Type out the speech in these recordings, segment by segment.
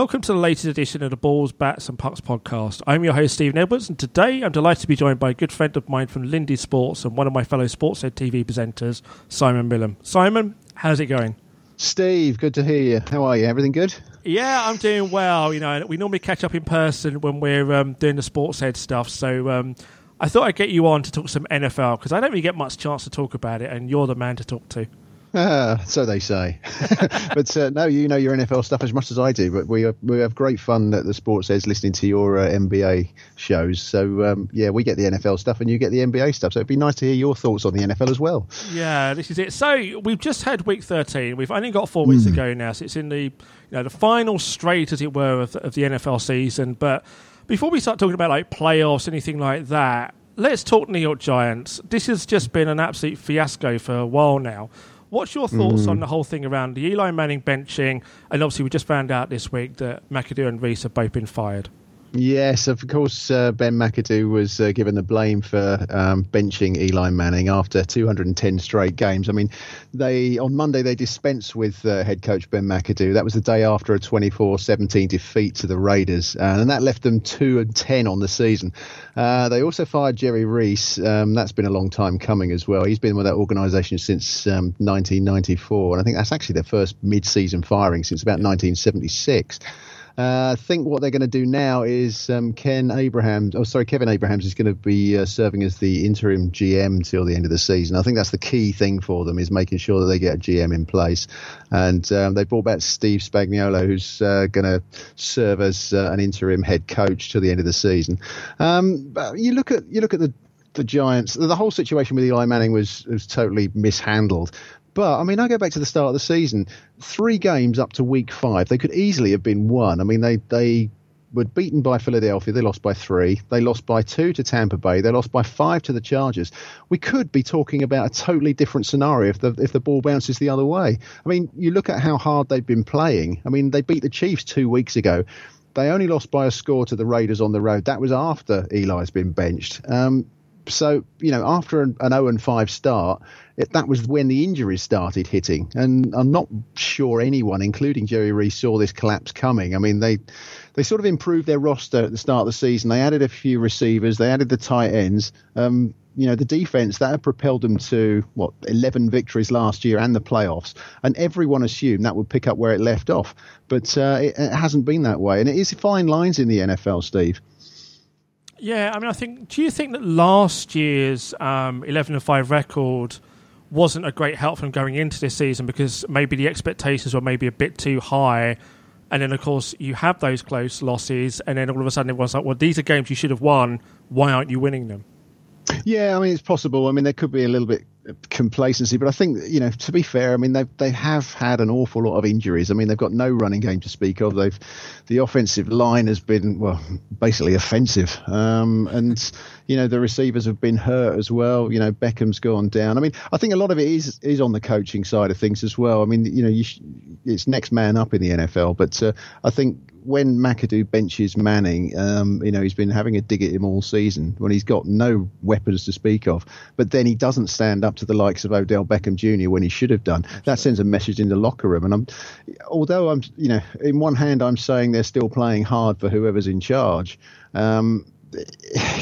Welcome to the latest edition of the Balls, Bats and Pucks podcast. I'm your host, Stephen Edwards, and today I'm delighted to be joined by a good friend of mine from Lindy Sports and one of my fellow Sportshead TV presenters, Simon Millam. Simon, how's it going? Steve, good to hear you. How are you? Everything good? Yeah, I'm doing well. You know, we normally catch up in person when we're um, doing the sports Sportshead stuff, so um, I thought I'd get you on to talk some NFL because I don't really get much chance to talk about it, and you're the man to talk to. Ah, so they say. but uh, no, you know your NFL stuff as much as I do. But we have, we have great fun at the Sportshead listening to your uh, NBA shows. So um, yeah, we get the NFL stuff and you get the NBA stuff. So it'd be nice to hear your thoughts on the NFL as well. Yeah, this is it. So we've just had week 13. We've only got four weeks mm. to go now. So it's in the you know the final straight, as it were, of, of the NFL season. But before we start talking about like playoffs, anything like that, let's talk New York Giants. This has just been an absolute fiasco for a while now. What's your thoughts mm. on the whole thing around the Eli Manning benching? And obviously, we just found out this week that McAdoo and Reese have both been fired. Yes, of course. Uh, ben McAdoo was uh, given the blame for um, benching Eli Manning after 210 straight games. I mean, they on Monday they dispensed with uh, head coach Ben McAdoo. That was the day after a 24-17 defeat to the Raiders, uh, and that left them two and 10 on the season. Uh, they also fired Jerry Reese. Um, that's been a long time coming as well. He's been with that organisation since um, 1994, and I think that's actually their first mid-season firing since about 1976. Uh, I think what they're going to do now is um, Ken Abrahams, oh sorry, Kevin Abrahams is going to be uh, serving as the interim GM till the end of the season. I think that's the key thing for them is making sure that they get a GM in place. And um, they brought back Steve Spagnuolo, who's uh, going to serve as uh, an interim head coach till the end of the season. Um, you look at you look at the the Giants, the whole situation with Eli Manning was was totally mishandled. But I mean, I go back to the start of the season. Three games up to week five, they could easily have been won. I mean, they they were beaten by Philadelphia. They lost by three. They lost by two to Tampa Bay. They lost by five to the Chargers. We could be talking about a totally different scenario if the if the ball bounces the other way. I mean, you look at how hard they've been playing. I mean, they beat the Chiefs two weeks ago. They only lost by a score to the Raiders on the road. That was after Eli's been benched. Um, so you know, after an, an 0 and 5 start, that was when the injuries started hitting, and I'm not sure anyone, including Jerry Reese, saw this collapse coming. I mean, they they sort of improved their roster at the start of the season. They added a few receivers, they added the tight ends. Um, you know, the defense that had propelled them to what 11 victories last year and the playoffs, and everyone assumed that would pick up where it left off, but uh, it, it hasn't been that way, and it is fine lines in the NFL, Steve. Yeah, I mean, I think. Do you think that last year's um, eleven and five record wasn't a great help from going into this season because maybe the expectations were maybe a bit too high, and then of course you have those close losses, and then all of a sudden everyone's like, "Well, these are games you should have won. Why aren't you winning them?" Yeah, I mean, it's possible. I mean, there could be a little bit complacency. But I think you know, to be fair, I mean they they have had an awful lot of injuries. I mean they've got no running game to speak of. They've the offensive line has been well basically offensive, um, and you know the receivers have been hurt as well. You know Beckham's gone down. I mean I think a lot of it is is on the coaching side of things as well. I mean you know you sh- it's next man up in the NFL, but uh, I think when McAdoo benches Manning, um, you know, he's been having a dig at him all season when he's got no weapons to speak of. But then he doesn't stand up to the likes of Odell Beckham Jr. when he should have done. Absolutely. That sends a message in the locker room. And I'm, although I'm, you know, in one hand I'm saying they're still playing hard for whoever's in charge. Um,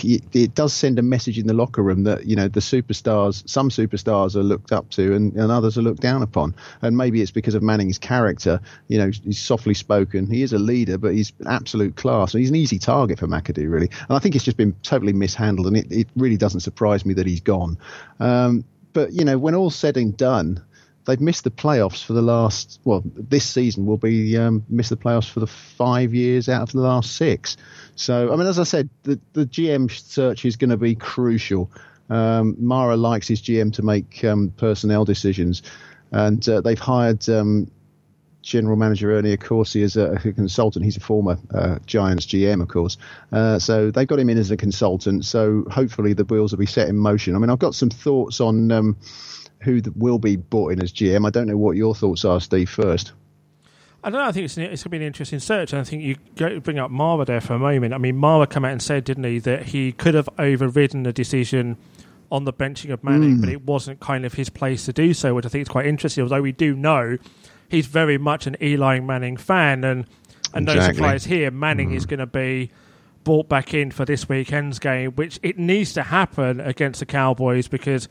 it does send a message in the locker room that you know the superstars, some superstars are looked up to, and, and others are looked down upon. And maybe it's because of Manning's character. You know, he's softly spoken. He is a leader, but he's absolute class. And he's an easy target for McAdoo, really. And I think it's just been totally mishandled. And it, it really doesn't surprise me that he's gone. Um, but you know, when all's said and done, they've missed the playoffs for the last well this season will be um, missed the playoffs for the five years out of the last six so i mean as i said the, the gm search is going to be crucial um, mara likes his gm to make um, personnel decisions and uh, they've hired um, general manager Ernie Accorsi as a, a, consultant. He's a former uh, Giants GM, of course. Uh, so they've got him in as a consultant. So hopefully the wheels will be set in motion. I mean, I've got some thoughts on um, who will be brought in as GM. I don't know what your thoughts are, Steve. First. I don't know. I think it's, it's going to be an interesting search. And I think you go, bring up Mara there for a moment. I mean, Mara came out and said, didn't he, that he could have overridden the decision on the benching of Manning, mm. but it wasn't kind of his place to do so, which I think is quite interesting. Although we do know he's very much an Eli Manning fan, and and no surprise here, Manning is going to be brought back in for this weekend's game, which it needs to happen against the Cowboys because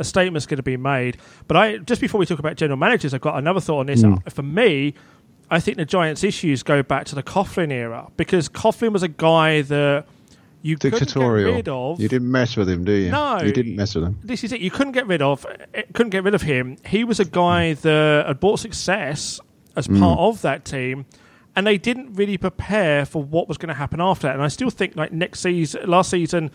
a statement's going to be made. But I just before we talk about general managers, I've got another thought on this. Mm. For me, I think the Giants' issues go back to the Coughlin era because Coughlin was a guy that you couldn't get rid of. You didn't mess with him, do you? No. You didn't mess with him. this is it. You couldn't get rid of. eh, Couldn't get rid of him. He was a guy mm. that had brought success as mm. part of that team, and they didn't really prepare for what was going to happen after that. And I still think like next season, last season,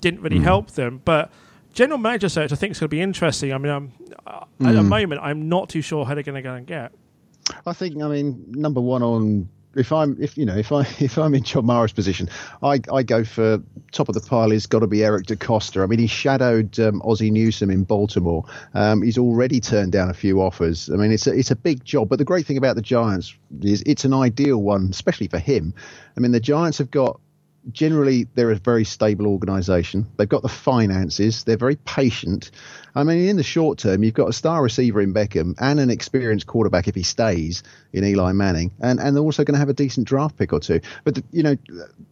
didn't really help them. But general manager search, I think, is going to be interesting. I mean, I'm, uh, at the moment, I'm not too sure how they're going to go and get. I think. I mean, number one on. If I'm, if you know, if I if I'm in John Mara's position, I I go for top of the pile. Has got to be Eric DeCosta. I mean, he shadowed um, Ozzie Newsome in Baltimore. Um, he's already turned down a few offers. I mean, it's a it's a big job. But the great thing about the Giants is it's an ideal one, especially for him. I mean, the Giants have got generally they're a very stable organisation. They've got the finances. They're very patient. I mean, in the short term, you've got a star receiver in Beckham and an experienced quarterback if he stays in Eli Manning, and and they're also going to have a decent draft pick or two. But the, you know,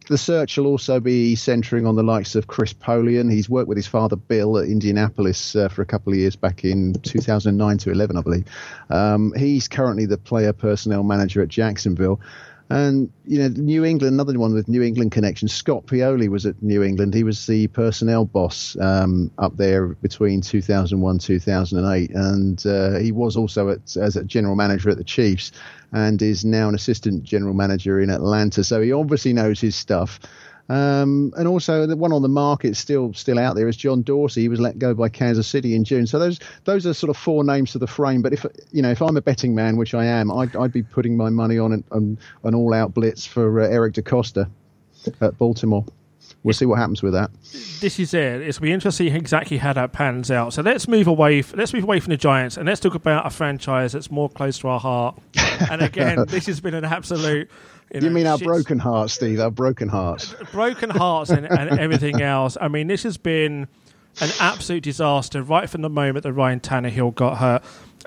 the search will also be centering on the likes of Chris Polian. He's worked with his father Bill at Indianapolis uh, for a couple of years back in 2009 to 11, I believe. Um, he's currently the player personnel manager at Jacksonville. And you know, New England, another one with New England connections. Scott Pioli was at New England. He was the personnel boss um, up there between 2001 2008, and uh, he was also at, as a general manager at the Chiefs, and is now an assistant general manager in Atlanta. So he obviously knows his stuff. Um, and also the one on the market still still out there is John Dorsey. He was let go by Kansas City in June. So those those are sort of four names to the frame. But if you know if I'm a betting man, which I am, I'd, I'd be putting my money on an, an, an all out blitz for uh, Eric DeCosta at Baltimore. We'll see what happens with that. this is it. It's be interesting exactly how that pans out. So let's move away. f- Let's move away from the Giants and let's talk about a franchise that's more close to our heart. And again, this has been an absolute. You, You know, mean our broken hearts, Steve? Our broken hearts. Uh, broken hearts and, and everything else. I mean, this has been an absolute disaster right from the moment that Ryan Tannehill got hurt.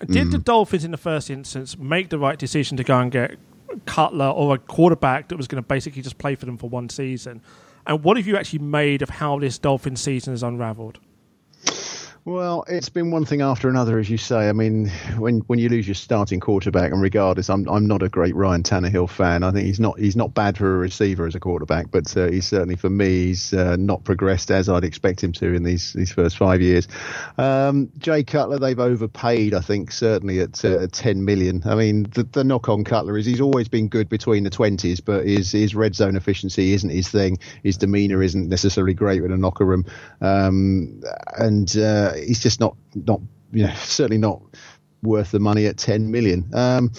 Did mm. the Dolphins, in the first instance, make the right decision to go and get Cutler or a quarterback that was going to basically just play for them for one season? And what have you actually made of how this Dolphins season has unravelled? Well, it's been one thing after another, as you say. I mean, when when you lose your starting quarterback, and regardless, I'm I'm not a great Ryan Tannehill fan. I think he's not he's not bad for a receiver as a quarterback, but uh, he's certainly for me he's uh, not progressed as I'd expect him to in these these first five years. Um, Jay Cutler, they've overpaid. I think certainly at, uh, at 10 million. I mean, the, the knock on Cutler is he's always been good between the twenties, but his his red zone efficiency isn't his thing. His demeanour isn't necessarily great in a knocker room, um, and uh, he's just not not you know certainly not worth the money at 10 million. Um,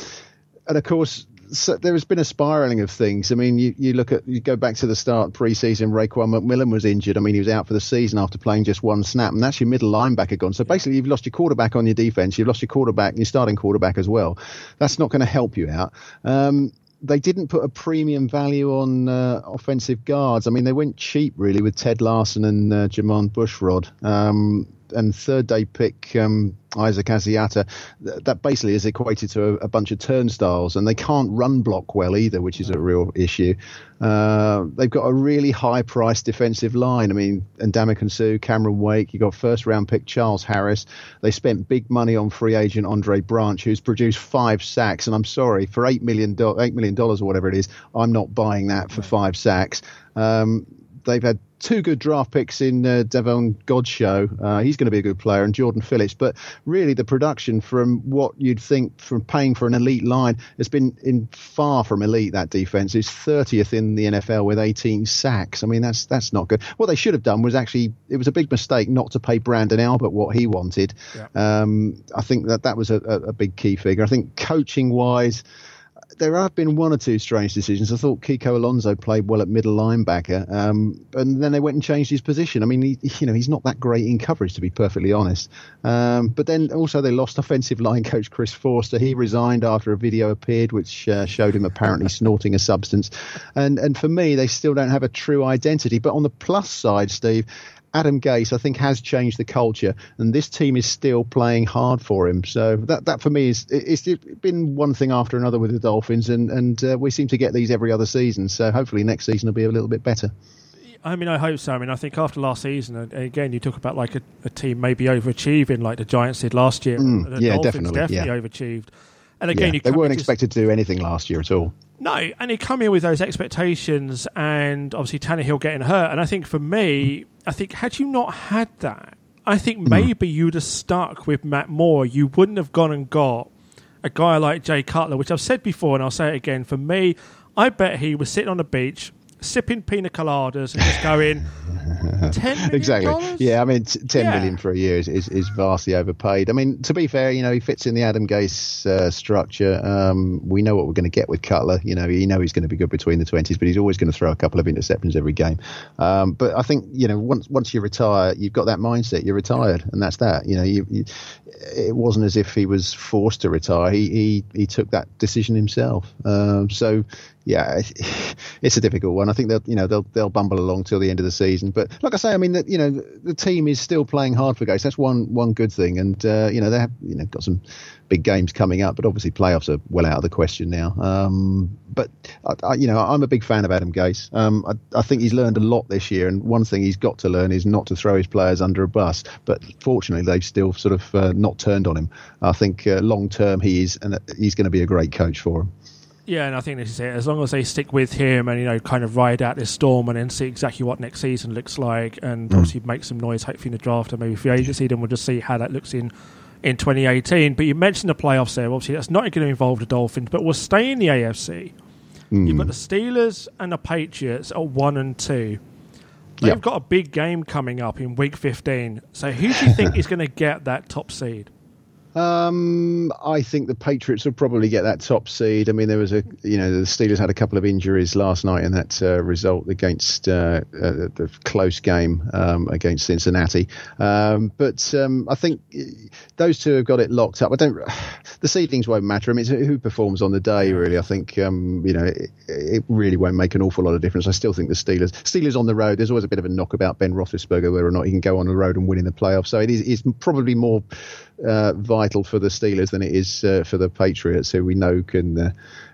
and of course, so there has been a spiraling of things. I mean, you, you look at you go back to the start pre-season. Raekwon McMillan was injured. I mean, he was out for the season after playing just one snap, and that's your middle linebacker gone. So basically, you've lost your quarterback on your defense. You've lost your quarterback, your starting quarterback as well. That's not going to help you out. Um, they didn't put a premium value on uh, offensive guards. I mean, they went cheap really with Ted Larsen and uh, Jermon Bushrod. Um, and third day pick um, Isaac Asiata, th- that basically is equated to a, a bunch of turnstiles, and they can't run block well either, which is a real issue. Uh, they've got a really high priced defensive line. I mean, Ndamukong Suh, Cameron Wake, you got first round pick Charles Harris. They spent big money on free agent Andre Branch, who's produced five sacks. And I'm sorry, for $8 million, $8 million or whatever it is, I'm not buying that for five sacks. Um, they've had two good draft picks in uh, Davon Godchaux. Uh, he's going to be a good player, and Jordan Phillips. But really, the production from what you'd think from paying for an elite line has been in far from elite. That defense is 30th in the NFL with 18 sacks. I mean, that's that's not good. What they should have done was actually it was a big mistake not to pay Branden Albert what he wanted. Um, I think that that was a, a, a big key figure. I think coaching wise there have been one or two strange decisions. I thought Kiko Alonso played well at middle linebacker, um, and then they went and changed his position. I mean, he, you know, he's not that great in coverage, to be perfectly honest. Um, but then also they lost offensive line coach Chris Foerster. He resigned after a video appeared which uh, showed him apparently snorting a substance. And and for me, they still don't have a true identity. But on the plus side, Steve. Adam Gase, I think, has changed the culture, and this team is still playing hard for him. So that that for me is it's been one thing after another with the Dolphins, and and uh, we seem to get these every other season. So hopefully next season will be a little bit better. I mean, I hope so. I mean, I think after last season, again, you talk about like a, a team maybe overachieving, like the Giants did last year. Mm, the yeah, Dolphins definitely, definitely yeah. overachieved. And again, yeah, you they weren't just, expected to do anything last year at all. No, and you come in with those expectations, and obviously Tannehill getting hurt. And I think for me, I think had you not had that, I think Mm. maybe you'd have stuck with Matt Moore. You wouldn't have gone and got a guy like Jay Cutler, which I've said before, and I'll say it again. For me, I bet he was sitting on the beach sipping pina coladas and just going, exactly. Yeah, I mean, t- ten Yeah. million for a year is, is, is vastly overpaid. I mean, to be fair, you know, he fits in the Adam Gase uh, structure. Um, we know what we're going to get with Cutler. You know, you know he's going to be good between the twenties, but he's always going to throw a couple of interceptions every game. Um, but I think you know, once once you retire, you've got that mindset. You're retired, and that's that. You know, you, you, it wasn't as if he was forced to retire. He he, he took that decision himself. Um, so yeah, it's, a difficult one. I think they'll, you know, they'll they'll bumble along till the end of the season. But like I say, I mean, that you know, the, team is still playing hard for Gase. That's one one good thing. And uh, you know, they have you know got some big games coming up, but obviously playoffs are well out of the question now. Um, but I, I, you know, I'm a big fan of Adam Gase. Um, I, I think he's learned a lot this year, and one thing he's got to learn is not to throw his players under a bus. But fortunately, they've still sort of uh, not turned on him. I think uh, long term, he is, and he's going to be a great coach for him. Yeah, and I think this is it. As long as they stick with him and you know, kind of ride out this storm and then see exactly what next season looks like, and Mm. obviously make some noise, hopefully in the draft and maybe free agency, then we'll just see how that looks in in 2018. But you mentioned the playoffs there. Obviously, that's not going to involve the Dolphins, but we'll stay in the AFC. Mm. You've got the Steelers and the Patriots at one and two. They've Yep. got a big game coming up in Week 15. So who do you think is going to get that top seed? Um, I think the Patriots will probably get that top seed. I mean, there was a, you know, the Steelers had a couple of injuries last night in that uh, result against uh, uh, the close game um, against Cincinnati. Um, but um, I think uh, those two have got it locked up. I don't. The seedings won't matter. I mean, who performs on the day, really. I think, um, you know, it, it really won't make an awful lot of difference. I still think the Steelers, Steelers on the road. There's always a bit of a knock about Ben Roethlisberger, whether or not he can go on the road and win in the playoffs. So it is it's probably more uh, vital for the Steelers than it is uh, for the Patriots, who we know can uh,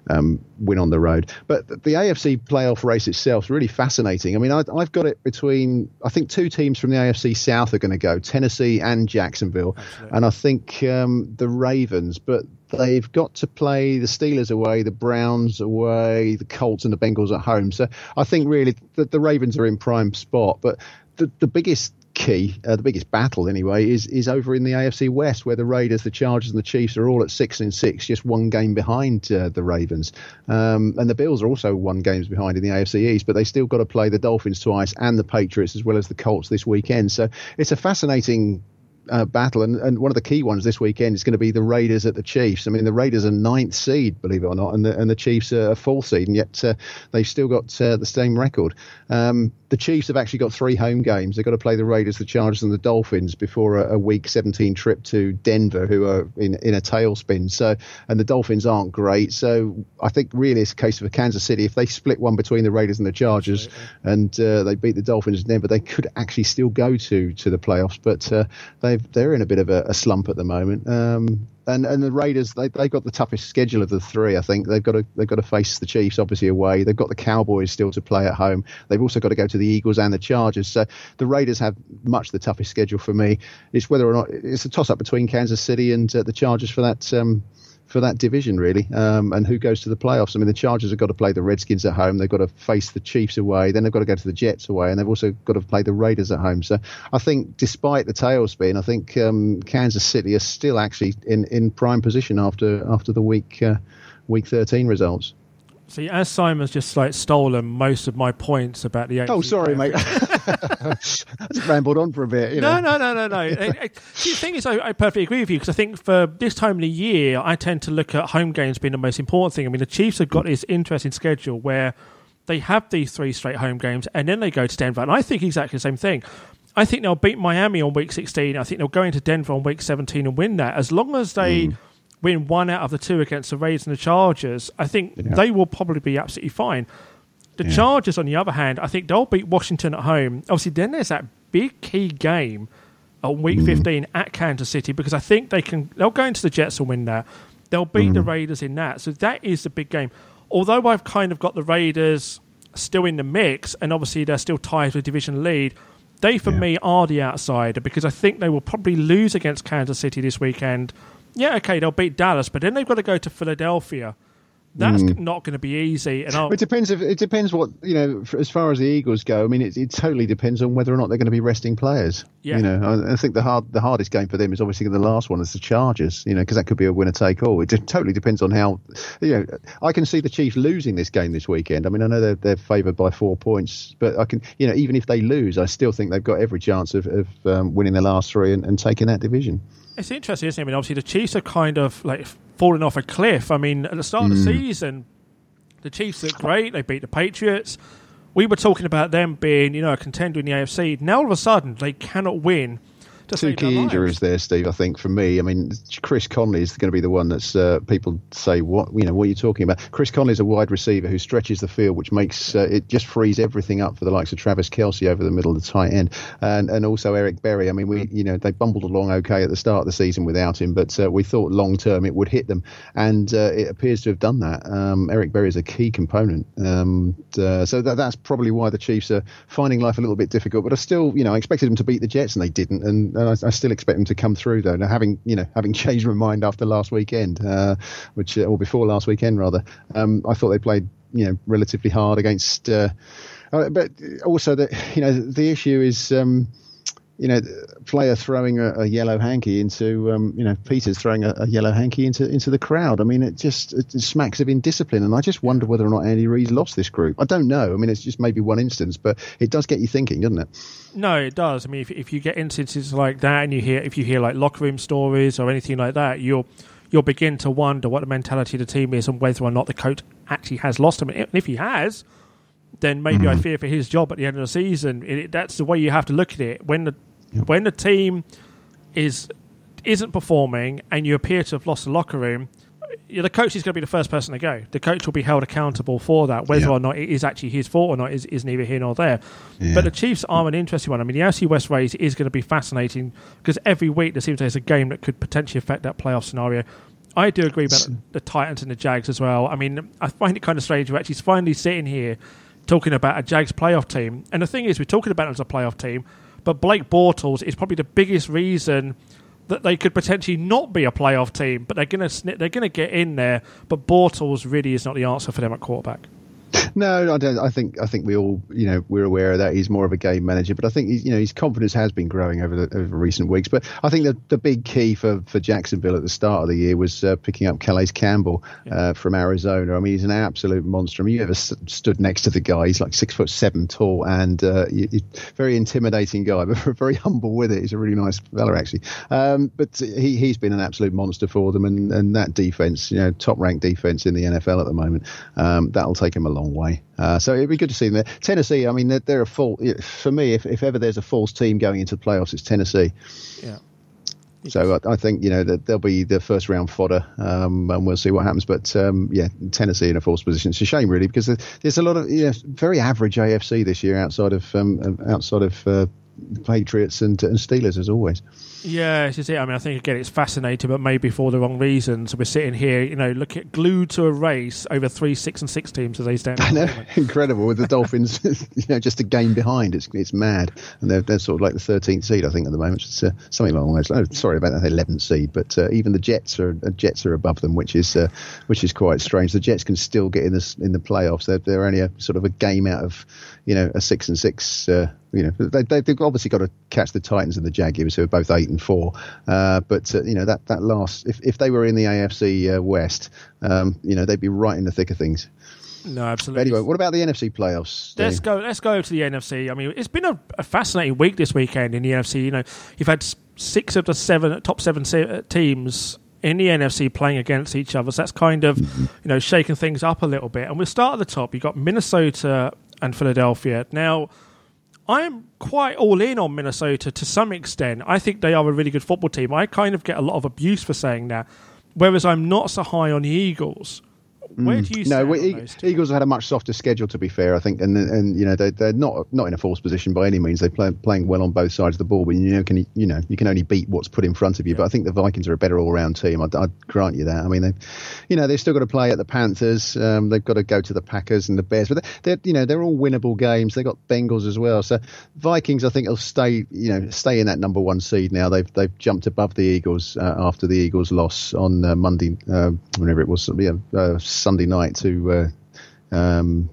um, win on the road. But the AFC playoff race itself is really fascinating. I mean, I, I've got it between, I think two teams from the AFC South are going to go, Tennessee and Jacksonville. And I think um, the Ravens, but they've got to play the Steelers away, the Browns away, the Colts and the Bengals at home. So I think really the, the Ravens are in prime spot. But the, the biggest key, uh, the biggest battle anyway, is is over in the AFC West, where the Raiders, the Chargers, and the Chiefs are all at six and six, just one game behind uh, the Ravens. Um, and the Bills are also one games behind in the AFC East, but they still got to play the Dolphins twice and the Patriots as well as the Colts this weekend. So it's a fascinating uh, battle, and, and one of the key ones this weekend is going to be the Raiders at the Chiefs. I mean, the Raiders are ninth seed, believe it or not, and the, and the Chiefs are a fourth seed, and yet uh, they've still got uh, the same record. Um, the Chiefs have actually got three home games. They've got to play the Raiders, the Chargers, and the Dolphins before a, a Week 17 trip to Denver, who are in in a tailspin. So, and the Dolphins aren't great. So, I think really it's a case of Kansas City. If they split one between the Raiders and the Chargers, and uh, they beat the Dolphins in Denver, they could actually still go to to the playoffs. But uh, they've they're in a bit of a, a slump at the moment. Um, and and the Raiders they they got the toughest schedule of the three. I think they've got to they've got to face the Chiefs obviously away. They've got the Cowboys still to play at home. They've also got to go to the Eagles and the Chargers. So the Raiders have much the toughest schedule for me. It's whether or not it's a toss up between Kansas City and uh, the Chargers for that. Um, for that division, really, um, and who goes to the playoffs. I mean, the Chargers have got to play the Redskins at home. They've got to face the Chiefs away. Then they've got to go to the Jets away, and they've also got to play the Raiders at home. So I think, despite the tailspin, I think um, Kansas City are still actually in, in prime position after after the week uh, week 13 results. See, as Simon's just like stolen most of my points about the. Oh, sorry, playoff. mate. I just rambled on for a bit. You No, know. no, no, no, no. I- I- the thing is, I, I perfectly agree with you because I think for this time of the year, I tend to look at home games being the most important thing. I mean, the Chiefs have got this interesting schedule where they have these three straight home games and then they go to Denver. And I think exactly the same thing. I think they'll beat Miami on week 16. I think they'll go into Denver on week 17 and win that. As long as they mm. win one out of the two against the Raiders and the Chargers, I think Yeah. they will probably be absolutely fine. The Yeah. Chargers, on the other hand, I think they'll beat Washington at home. Obviously, then there's that big key game on week mm. 15 at Kansas City because I think they can. They'll go into the Jets and win that. They'll beat mm. the Raiders in that. So that is the big game. Although I've kind of got the Raiders still in the mix, and obviously they're still tied for division lead. They, for yeah. me, are the outsider because I think they will probably lose against Kansas City this weekend. Yeah, okay, they'll beat Dallas, but then they've got to go to Philadelphia that's mm. not going to be easy. And I'll, it depends. If, it depends what you know. As far as the Eagles go, I mean, it, it totally depends on whether or not they're going to be resting players. Yeah. You know, I, I, think the hard, the hardest game for them is obviously the last one, is the Chargers. You know, because that could be a winner take all. It totally depends on how. You know, I can see the Chiefs losing this game this weekend. I mean, I know they're they're favoured by four points, but I can, you know, even if they lose, I still think they've got every chance of, of um, winning the last three and, and taking that division. It's interesting, isn't it? I mean, obviously the Chiefs are kind of like falling off a cliff. I mean, at the start mm. of the mm. season the Chiefs look great. They beat the Patriots. We were talking about them being, you know, a contender in the AFC. Now all of a sudden they cannot win Two key injuries there, Steve. I think for me, I mean, Chris Conley is going to be the one that's uh, people say, "What you know? What are you talking about?" Chris Conley is a wide receiver who stretches the field, which makes uh, it just frees everything up for the likes of Travis Kelce over the middle of the tight end, and and also Eric Berry. I mean, we you know they bumbled along okay at the start of the season without him, but uh, we thought long term it would hit them, and uh, it appears to have done that. Um, Eric Berry is a key component, um, uh, so that, that's probably why the Chiefs are finding life a little bit difficult. But I still, you know, I expected them to beat the Jets, and they didn't, and and I, I, still expect them to come through though. Now, having you know having changed my mind after last weekend, uh, which uh, or before last weekend rather, um, I thought they played you know relatively hard against. Uh, uh but also that you know the issue is. Um, you know, player throwing a, a yellow hanky into, um, you know, Peters throwing a, a, yellow hanky into into the crowd. I mean, it just it smacks of indiscipline, and I just wonder whether or not Andy Reid's lost this group. I don't know. I mean, it's just maybe one instance, but it does get you thinking, doesn't it? No, it does. I mean, if if you get instances like that, and you hear if you hear like locker room stories or anything like that, you'll you'll begin to wonder what the mentality of the team is and whether or not the coach actually has lost him. And if he has, then maybe mm-hmm. I fear for his job at the end of the season. It, that's the way you have to look at it. When the Yep. When the team is isn't performing and you appear to have lost the locker room, the coach is going to be the first person to go. The coach will be held accountable for that, whether or not it is actually his fault or not is, is neither here nor there. Yeah. But the Chiefs are an interesting one. I mean, the AFC West race is going to be fascinating because every week there seems there's a game that could potentially affect that playoff scenario. I do agree about the Titans and the Jags as well. I mean, I find it kind of strange we're actually finally sitting here talking about a Jags playoff team. And the thing is, we're talking about it as a playoff team but Blake Bortles is probably the biggest reason that they could potentially not be a playoff team, but they're going to they're going to get in there. But Bortles really is not the answer for them at quarterback. No, I don't. I think I think we all, you know, we're aware of that. He's more of a game manager, but I think you know his confidence has been growing over the over recent weeks. But I think the the big key for, for Jacksonville at the start of the year was uh, picking up Calais Campbell yeah. uh, from Arizona. I mean, he's an absolute monster. I mean, you ever st- stood next to the guy? He's like six foot seven tall and uh, very intimidating guy, but very humble with it. He's a really nice fella actually. Um, but he he's been an absolute monster for them, and and that defense, you know, top ranked defense in the NFL at the moment. Um, that'll take him a long way. Uh, so it'd be good to see them there. Tennessee, I mean, they're, they're a full. For me, if, if ever there's a false team going into the playoffs, it's Tennessee. Yeah. So I, I, think you know that they'll be the first round fodder, um, and we'll see what happens. But um, yeah, Tennessee in a false position. It's a shame, really, because there's a lot of yeah, very average AFC this year outside of um, outside of uh, Patriots and, and Steelers as always. Yeah, this is it. I mean, I think again it's fascinating, but maybe for the wrong reasons. We're sitting here, you know, look at glued to a race over three, six, and six teams as they stand. I know, incredible with the Dolphins, you know, just a game behind. It's it's mad, and they're they're sort of like the thirteenth seed, I think, at the moment. It's uh, something along those. Oh, sorry about that, eleventh seed, but uh, even the Jets are uh, Jets are above them, which is uh, which is quite strange. The Jets can still get in this in the playoffs. They're they're only a sort of a game out of you know a six and six. Uh, you know they, they've obviously got to catch the Titans and the Jaguars, who are both eight and four. Uh, but uh, you know that that last, if if they were in the AFC uh, West, um, you know they'd be right in the thick of things. No, absolutely. But anyway, what about the NFC playoffs? Let's go. Let's go to the NFC. I mean, it's been a, a, fascinating week this weekend in the NFC. You know, you've had six of the seven top seven se- teams in the NFC playing against each other. So that's kind of you know shaking things up a little bit. And we'll start at the top. You've got Minnesota and Philadelphia. Now, I'm quite all in on Minnesota to some extent. I think they are a really good football team. I kind of get a lot of abuse for saying that, whereas I'm not so high on the Eagles. Where do you no, stand we, on E- Eagles have had a much softer schedule, to be fair. I think, and and you know they they're not not in a forced position by any means. They're play, playing well on both sides of the ball, but you know can you know you can only beat what's put in front of you. But I think the Vikings are a better all round team. I'd, I'd grant you that. I mean, they, you know, they've still got to play at the Panthers. Um, they've got to go to the Packers and the Bears, but they're, they're you know they're all winnable games. They've got Bengals as well. So Vikings, I think, will stay you know stay in that number one seed now. They've they've jumped above the Eagles uh, after the Eagles loss on uh, Monday, uh, whenever it was, yeah, uh, Sunday night to. Uh, um,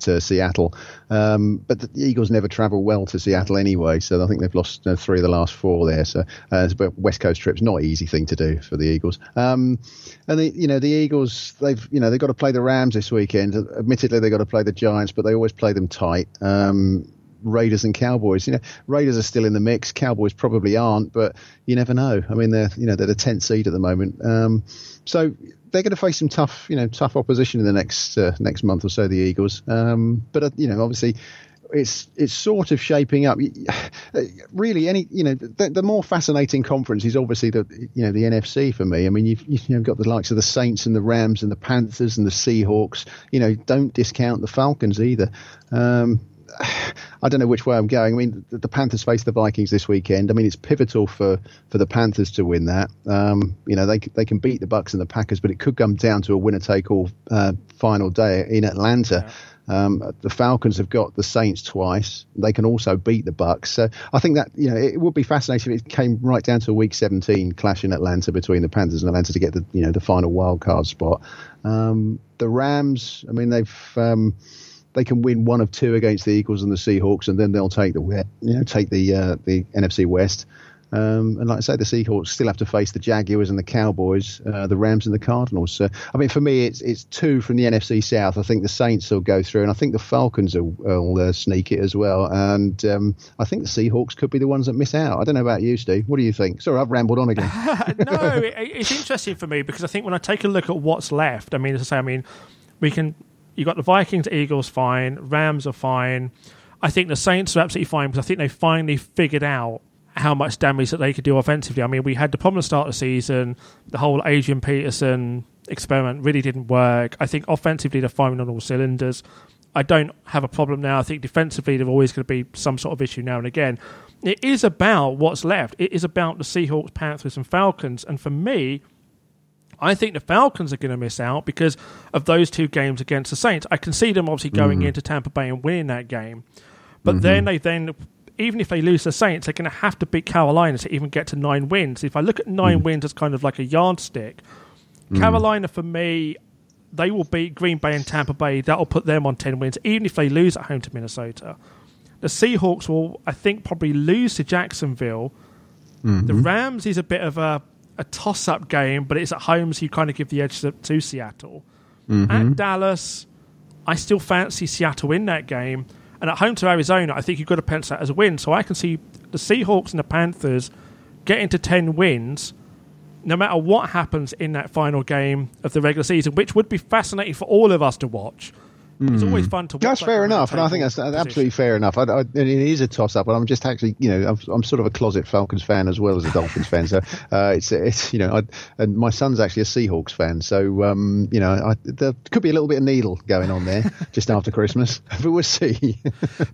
to Seattle, um, but the Eagles never travel well to Seattle anyway, so I think they've lost uh, three of the last four there. So, uh, but West Coast trips not an easy thing to do for the Eagles. Um, and the you know the Eagles they've you know they've got to play the Rams this weekend. Admittedly, they've got to play the Giants, but they always play them tight. Um, Raiders and Cowboys. You know, Raiders are still in the mix. Cowboys probably aren't, but you never know. I mean, they're you know they're the tenth seed at the moment. Um, so they're going to face some tough, you know, tough opposition in the next uh, next month or so. The Eagles, um, but uh, you know, obviously, it's it's sort of shaping up. Really, any you know, the, the, more fascinating conference is obviously the you know the NFC for me. I mean, you've you know got the likes of the Saints and the Rams and the Panthers and the Seahawks. You know, don't discount the Falcons either. Um, I don't know which way I'm going. I mean, the, the, Panthers face the Vikings this weekend. I mean, it's pivotal for, for the Panthers to win that. Um, you know, they they can beat the Bucks and the Packers, but it could come down to a winner take all uh, final day in Atlanta. Yeah. Um, the Falcons have got the Saints twice. They can also beat the Bucks. So I think that you know it would be fascinating if it came right down to a Week 17 clash in Atlanta between the Panthers and Atlanta to get the you know the final wild card spot. Um, the Rams, I mean, they've um, they can win one of two against the Eagles and the Seahawks, and then they'll take the you know take the uh, the NFC West. Um, and like I say, the Seahawks still have to face the Jaguars and the Cowboys, uh, the Rams and the Cardinals. So, I mean, for me, it's it's two from the NFC South. I think the Saints will go through, and I think the Falcons will, will uh, sneak it as well. And um, I think the Seahawks could be the ones that miss out. I don't know about you, Steve. What do you think? Sorry, I've rambled on again. no, it, it's interesting for me because I think when I take a look at what's left, I mean, as I say, I mean, we can you got the Vikings, Eagles fine, Rams are fine. I think the Saints are absolutely fine because I think they finally figured out how much damage that they could do offensively. I mean, we had the problem at the start of the season. The whole Adrian Peterson experiment really didn't work. I think offensively they're firing on all cylinders. I don't have a problem now. I think defensively there's always going to be some sort of issue now and again. It is about what's left. It is about the Seahawks, Panthers, and Falcons. And for me, I think the Falcons are going to miss out because of those two games against the Saints. I can see them obviously going mm-hmm. into Tampa Bay and winning that game, but mm-hmm. then they then even if they lose the Saints, they're going to have to beat Carolina to even get to nine wins. If I look at 9 mm. wins as kind of like a yardstick, mm. Carolina for me, they will beat Green Bay and Tampa Bay. That'll put them on ten wins, even if they lose at home to Minnesota. The Seahawks will, I think, probably lose to Jacksonville. Mm-hmm. The Rams is a bit of a a toss up game, but it's at home, so you kind of give the edge to, to Seattle. Mm-hmm. At Dallas, I still fancy Seattle in that game. And at home to Arizona, I think you've got to pencil that as a win. So I can see the Seahawks and the Panthers getting to 10 wins no matter what happens in that final game of the regular season, which would be fascinating for all of us to watch. It's mm. always fun to watch. That's fair enough, and I think that's position. absolutely fair enough. I, I, it is a toss up, but I'm just actually, you know, I'm, I'm, sort of a closet Falcons fan as well as a Dolphins fan. So uh, it's, it's, you know, I, and my son's actually a Seahawks fan. So um, you know, I, there could be a little bit of needle going on there just after Christmas, but we'll see.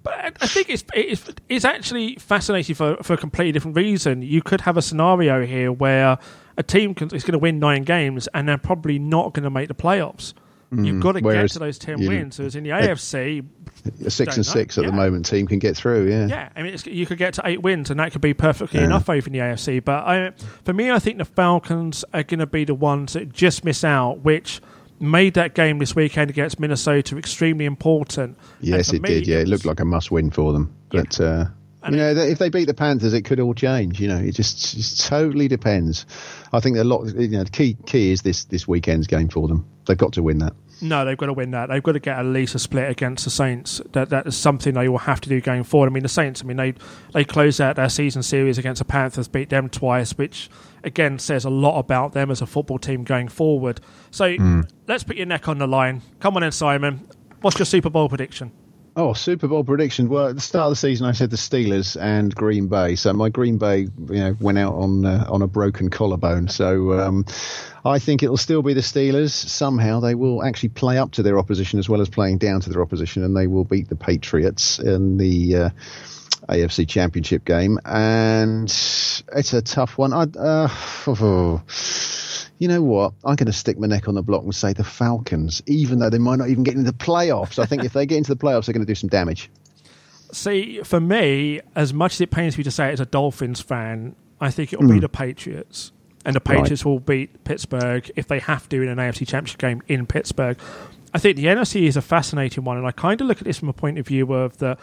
but I think it's, it's it's actually fascinating for for a completely different reason. You could have a scenario here where a team can, is going to win nine games and they're probably not going to make the playoffs. You've got to Whereas get to those ten you, wins. So it's in the AFC. A six and six at yeah. the moment team can get through. Yeah, yeah. I mean, you could get to eight wins, and that could be perfectly yeah. enough over in the AFC. But I, for me, I think the Falcons are going to be the ones that just miss out, which made that game this weekend against Minnesota extremely important. Yes, it me, did. Yeah, it, looked like a must-win for them. But yeah. uh, you know, if they beat the Panthers, it could all change. You know, it just, just totally depends. I think a lot. You know, the key key is this this weekend's game for them. They've got to win that. No, they've got to win that. They've got to get at least a split against the Saints. That that is something they will have to do going forward. I mean, the Saints. I mean, they they closed out their season series against the Panthers, beat them twice, which again says a lot about them as a football team going forward. So mm. let's put your neck on the line. Come on in, Simon. What's your Super Bowl prediction? Oh, Super Bowl prediction. Well, at the start of the season, I said the Steelers and Green Bay. So my Green Bay, you know, went out on uh, on a broken collarbone. So um, I think it'll still be the Steelers. Somehow they will actually play up to their opposition as well as playing down to their opposition, and they will beat the Patriots in the. Uh, AFC Championship game, and it's a tough one. I, uh, oh, you know what? I'm going to stick my neck on the block and say the Falcons, even though they might not even get into the playoffs. I think if they get into the playoffs, they're going to do some damage. See, for me, as much as it pains me to say it as a Dolphins fan, I think it'll mm. be hmm. the Patriots. And the Patriots right. will beat Pittsburgh if they have to in an AFC Championship game in Pittsburgh. I think the NFC is a fascinating one, and I kind of look at this from a point of view of that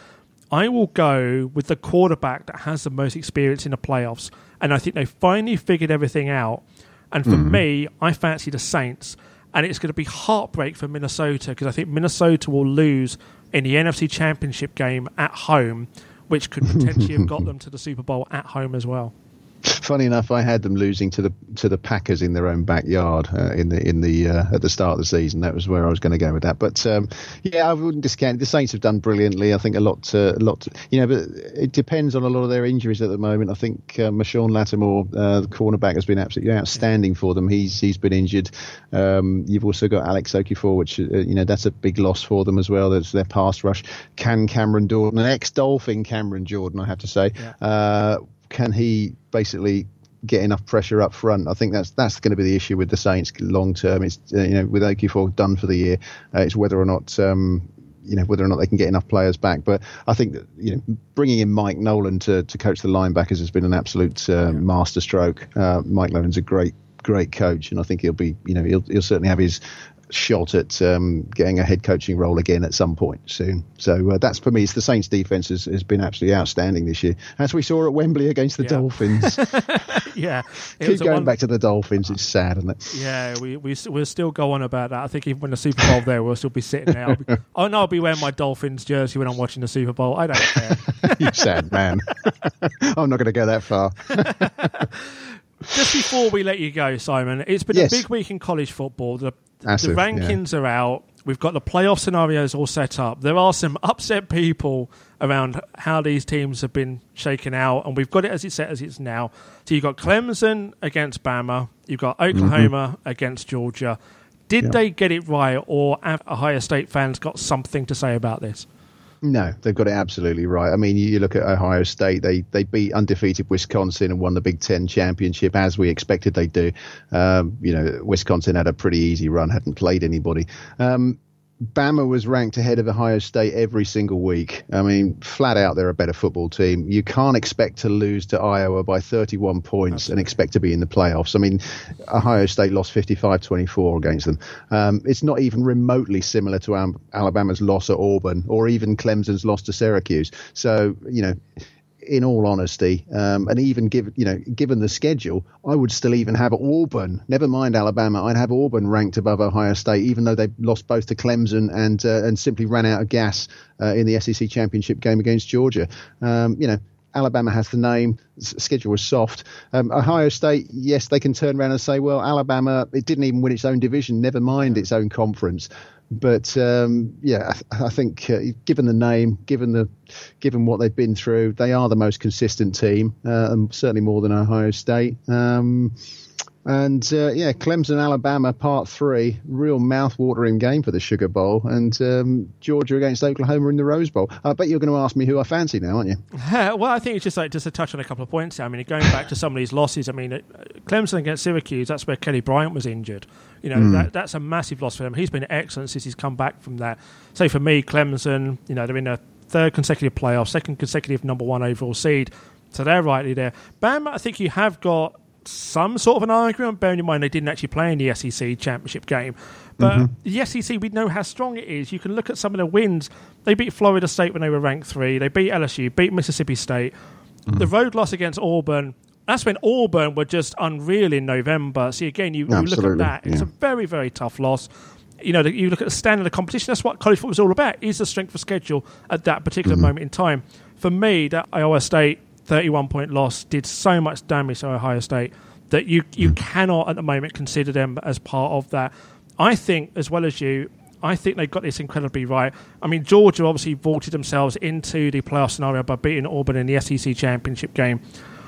I will go with the quarterback that has the most experience in the playoffs. And I think they finally figured everything out. And for mm. me, I fancy the Saints. And it's going to be heartbreak for Minnesota because I think Minnesota will lose in the NFC Championship game at home, which could potentially have got them to the Super Bowl at home as well. Funny enough, I had them losing to the to the Packers in their own backyard uh, in the in the uh, at the start of the season. That was where I was going to go with that. But um, yeah, I wouldn't discount it. the Saints have done brilliantly. I think a lot, uh, a lot. You know, but it depends on a lot of their injuries at the moment. I think uh, Marshon Lattimore, uh, the cornerback, has been absolutely outstanding for them. He's he's been injured. Um, you've also got Alex Okafor, which uh, you know that's a big loss for them as well. That's their pass rush. Can Cameron Jordan, an ex-Dolphin Cameron Jordan, I have to say. Yeah uh, can he basically get enough pressure up front. I think that's that's going to be the issue with the Saints long term. It's uh, you know with Okafor done for the year, uh, it's whether or not. Um, you know whether or not they can get enough players back, but I think that, you know bringing in Mike Nolan to, to coach the linebackers has been an absolute uh, yeah. masterstroke. Uh, Mike Nolan's a great great coach, and I think he'll be you know he'll he'll certainly have his shot at um, getting a head coaching role again at some point soon. So uh, that's for me. It's the Saints' defense has, has, been absolutely outstanding this year, as we saw at Wembley against the yeah. Dolphins. yeah, keep going one... back to the Dolphins. It's sad, isn't it? Yeah, we we we'll still go on about that. I think even when the Super Bowl there, we'll still be sitting there. Be, oh no, I'll be wearing my Dolphins jersey when I'm watching the Super Bowl. I don't care. you sad man. I'm not going to go that far. Just before we let you go, Simon, it's been yes. a big week in college football. The Massive, the rankings yeah. are out. We've got the playoff scenarios all set up. There are some upset people around how these teams have been shaken out, and we've got it as it's set as it's now. So you've got Clemson against Bama, you've got Oklahoma mm-hmm. against Georgia. Did yeah. they get it right, or have Ohio State fans got something to say about this? No, they've got it absolutely right. I mean, you look at Ohio State; they they beat undefeated Wisconsin and won the Big Ten championship as we expected they do. Um, you know, Wisconsin had a pretty easy run, hadn't played anybody. Um, Bama was ranked ahead of Ohio State every single week. I mean, flat out, they're a better football team. You can't expect to lose to Iowa by 31 points Absolutely. and expect to be in the playoffs. I mean, Ohio State lost 55 24 against them. Um, it's not even remotely similar to Alabama's loss at Auburn or even Clemson's loss to Syracuse. So, you know, in all honesty, um, and even given you know given the schedule, I would still even have Auburn. Never mind Alabama, I'd have Auburn ranked above Ohio State, even though they lost both to Clemson and uh, and simply ran out of gas uh, in the SEC championship game against Georgia. Um, you know. Alabama has the name. Schedule was soft. Um, Ohio State, yes, they can turn around and say, well, Alabama, it didn't even win its own division, never mind its own conference. But um, yeah, I, I think uh, given the name, given the given what they've been through, they are the most consistent team, uh, and certainly more than Ohio State. Um, and uh, yeah, Clemson, Alabama, part three, real mouth-watering game for the Sugar Bowl, and um, Georgia against Oklahoma in the Rose Bowl. I bet you're going to ask me who I fancy now, aren't you? well, I think it's just like just to touch on a couple of points. I mean, going back to some of these losses. I mean, uh, Clemson against Syracuse, that's where Kelly Bryant was injured. You know, mm. that, that's a massive loss for him. He's been excellent since he's come back from that. So for me, Clemson, you know, they're in a third consecutive playoff, second consecutive number one overall seed. So they're rightly there. Bam, I think you have got some sort of an argument, bearing in mind they didn't actually play in the SEC championship game. But mm-hmm. the SEC, we know how strong it is. You can look at some of the wins. They beat Florida State when they were ranked three. They beat LSU, beat Mississippi State. Mm-hmm. The road loss against Auburn. That's when Auburn were just unreal in November. See, again, you, you look at that. Yeah. It's a very, very tough loss. You know, you look at the standard of competition. That's what college football is all about. Is the strength of schedule at that particular mm-hmm. moment in time? For me, that Iowa State 31 point loss did so much damage to Ohio State that you you cannot at the moment consider them as part of that. I think, as well as you, I think they got this incredibly right. I mean, Georgia obviously vaulted themselves into the playoff scenario by beating Auburn in the SEC championship game.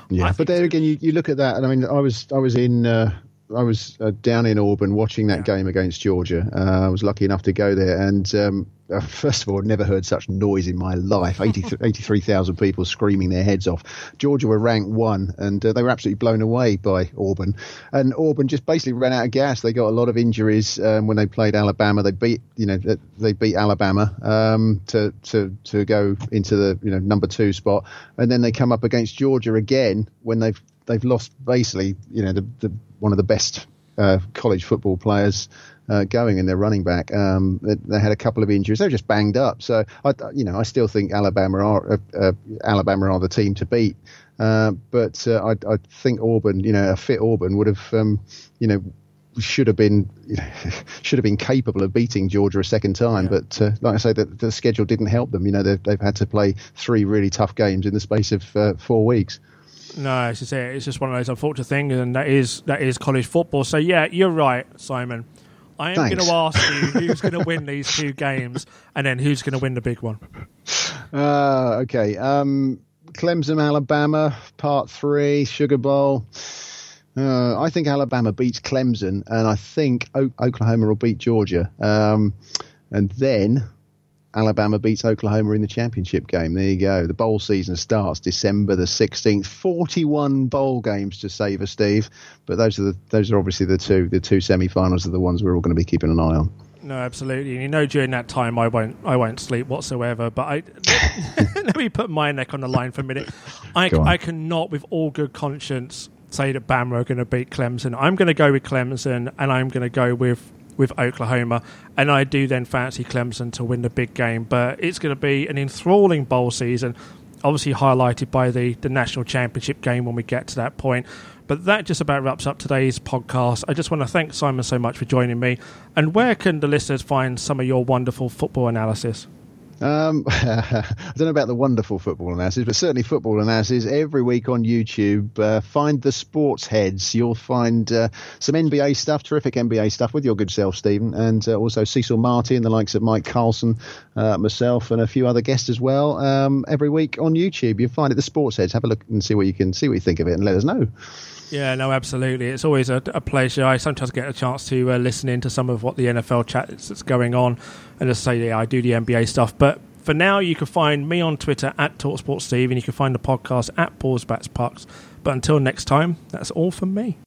Yeah, but there again, you, you look at that, and I mean, I was I was in uh, I was uh, down in Auburn watching that yeah. game against Georgia. Uh, I was lucky enough to go there, and um, uh, first of all, I'd never heard such noise in my life 83,000 people screaming their heads off. Georgia were ranked one, and uh, they were absolutely blown away by Auburn. And Auburn just basically ran out of gas. They got a lot of injuries um, when they played Alabama. They beat, you know, they beat Alabama um, to, to, to go into the, you know, number two spot. And then they come up against Georgia again when they've they've lost basically, you know, the, the one of the best uh, college football players uh, going in their running back. Um, they, they, had a couple of injuries. They were just banged up. So I, you know, I still think Alabama are uh, uh Alabama are the team to beat. Uh, but uh, I, I, think Auburn, you know, a fit Auburn would have, um, you know, should have been should have been capable of beating Georgia a second time. Yeah. But uh, like I say, the, the, schedule didn't help them. You know, they've, they've, had to play three really tough games in the space of four weeks. No, it's just It's just one of those unfortunate things, and that is that is college football. So yeah, you're right, Simon. I am going to ask you who's going to win these two games, and then who's going to win the big one. Uh, okay, um, Clemson, Alabama, Part Three, Sugar Bowl. Uh, I think Alabama beats Clemson, and I think o- Oklahoma will beat Georgia. Um, and then Alabama beats Oklahoma in the championship game. There you go. The bowl season starts December the 16th. 41 bowl games to savor, Steve. But those are the, those are obviously the two the two semi-finals are the ones we're all going to be keeping an eye on. No, absolutely. And you know, during that time, I won't, I won't sleep whatsoever. But I, let me put my neck on the line for a minute. I, I cannot, with all good conscience, say that Bama are going to beat Clemson. I'm going to go with Clemson, and I'm going to go with with Oklahoma, and I do then fancy Clemson to win the big game. But it's going to be an enthralling bowl season, obviously highlighted by the, the national championship game when we get to that point. But that just about wraps up today's podcast. I just want to thank Simon so much for joining me. And where can the listeners find some of your wonderful football analysis? Um, I don't know about the wonderful football analysis, but certainly football analysis every week on YouTube. Uh, find the sports heads. You'll find uh, some NBA stuff, terrific NBA stuff with your good self, Stephen, and uh, also Cecil Marty and the likes of Mike Carlson, uh, myself, and a few other guests as well. Um, every week on YouTube, you'll find it. The sports heads. Have a look and see what you can see what you think of it, and let us know. Yeah, no, absolutely. It's always a, a pleasure. I sometimes get a chance to uh, listen into some of what the NFL chat that's going on, and just say, yeah, I do the NBA stuff. But for now, you can find me on Twitter at TalkSportSteve, and you can find the podcast at Bats Pucks. But until next time, that's all from me.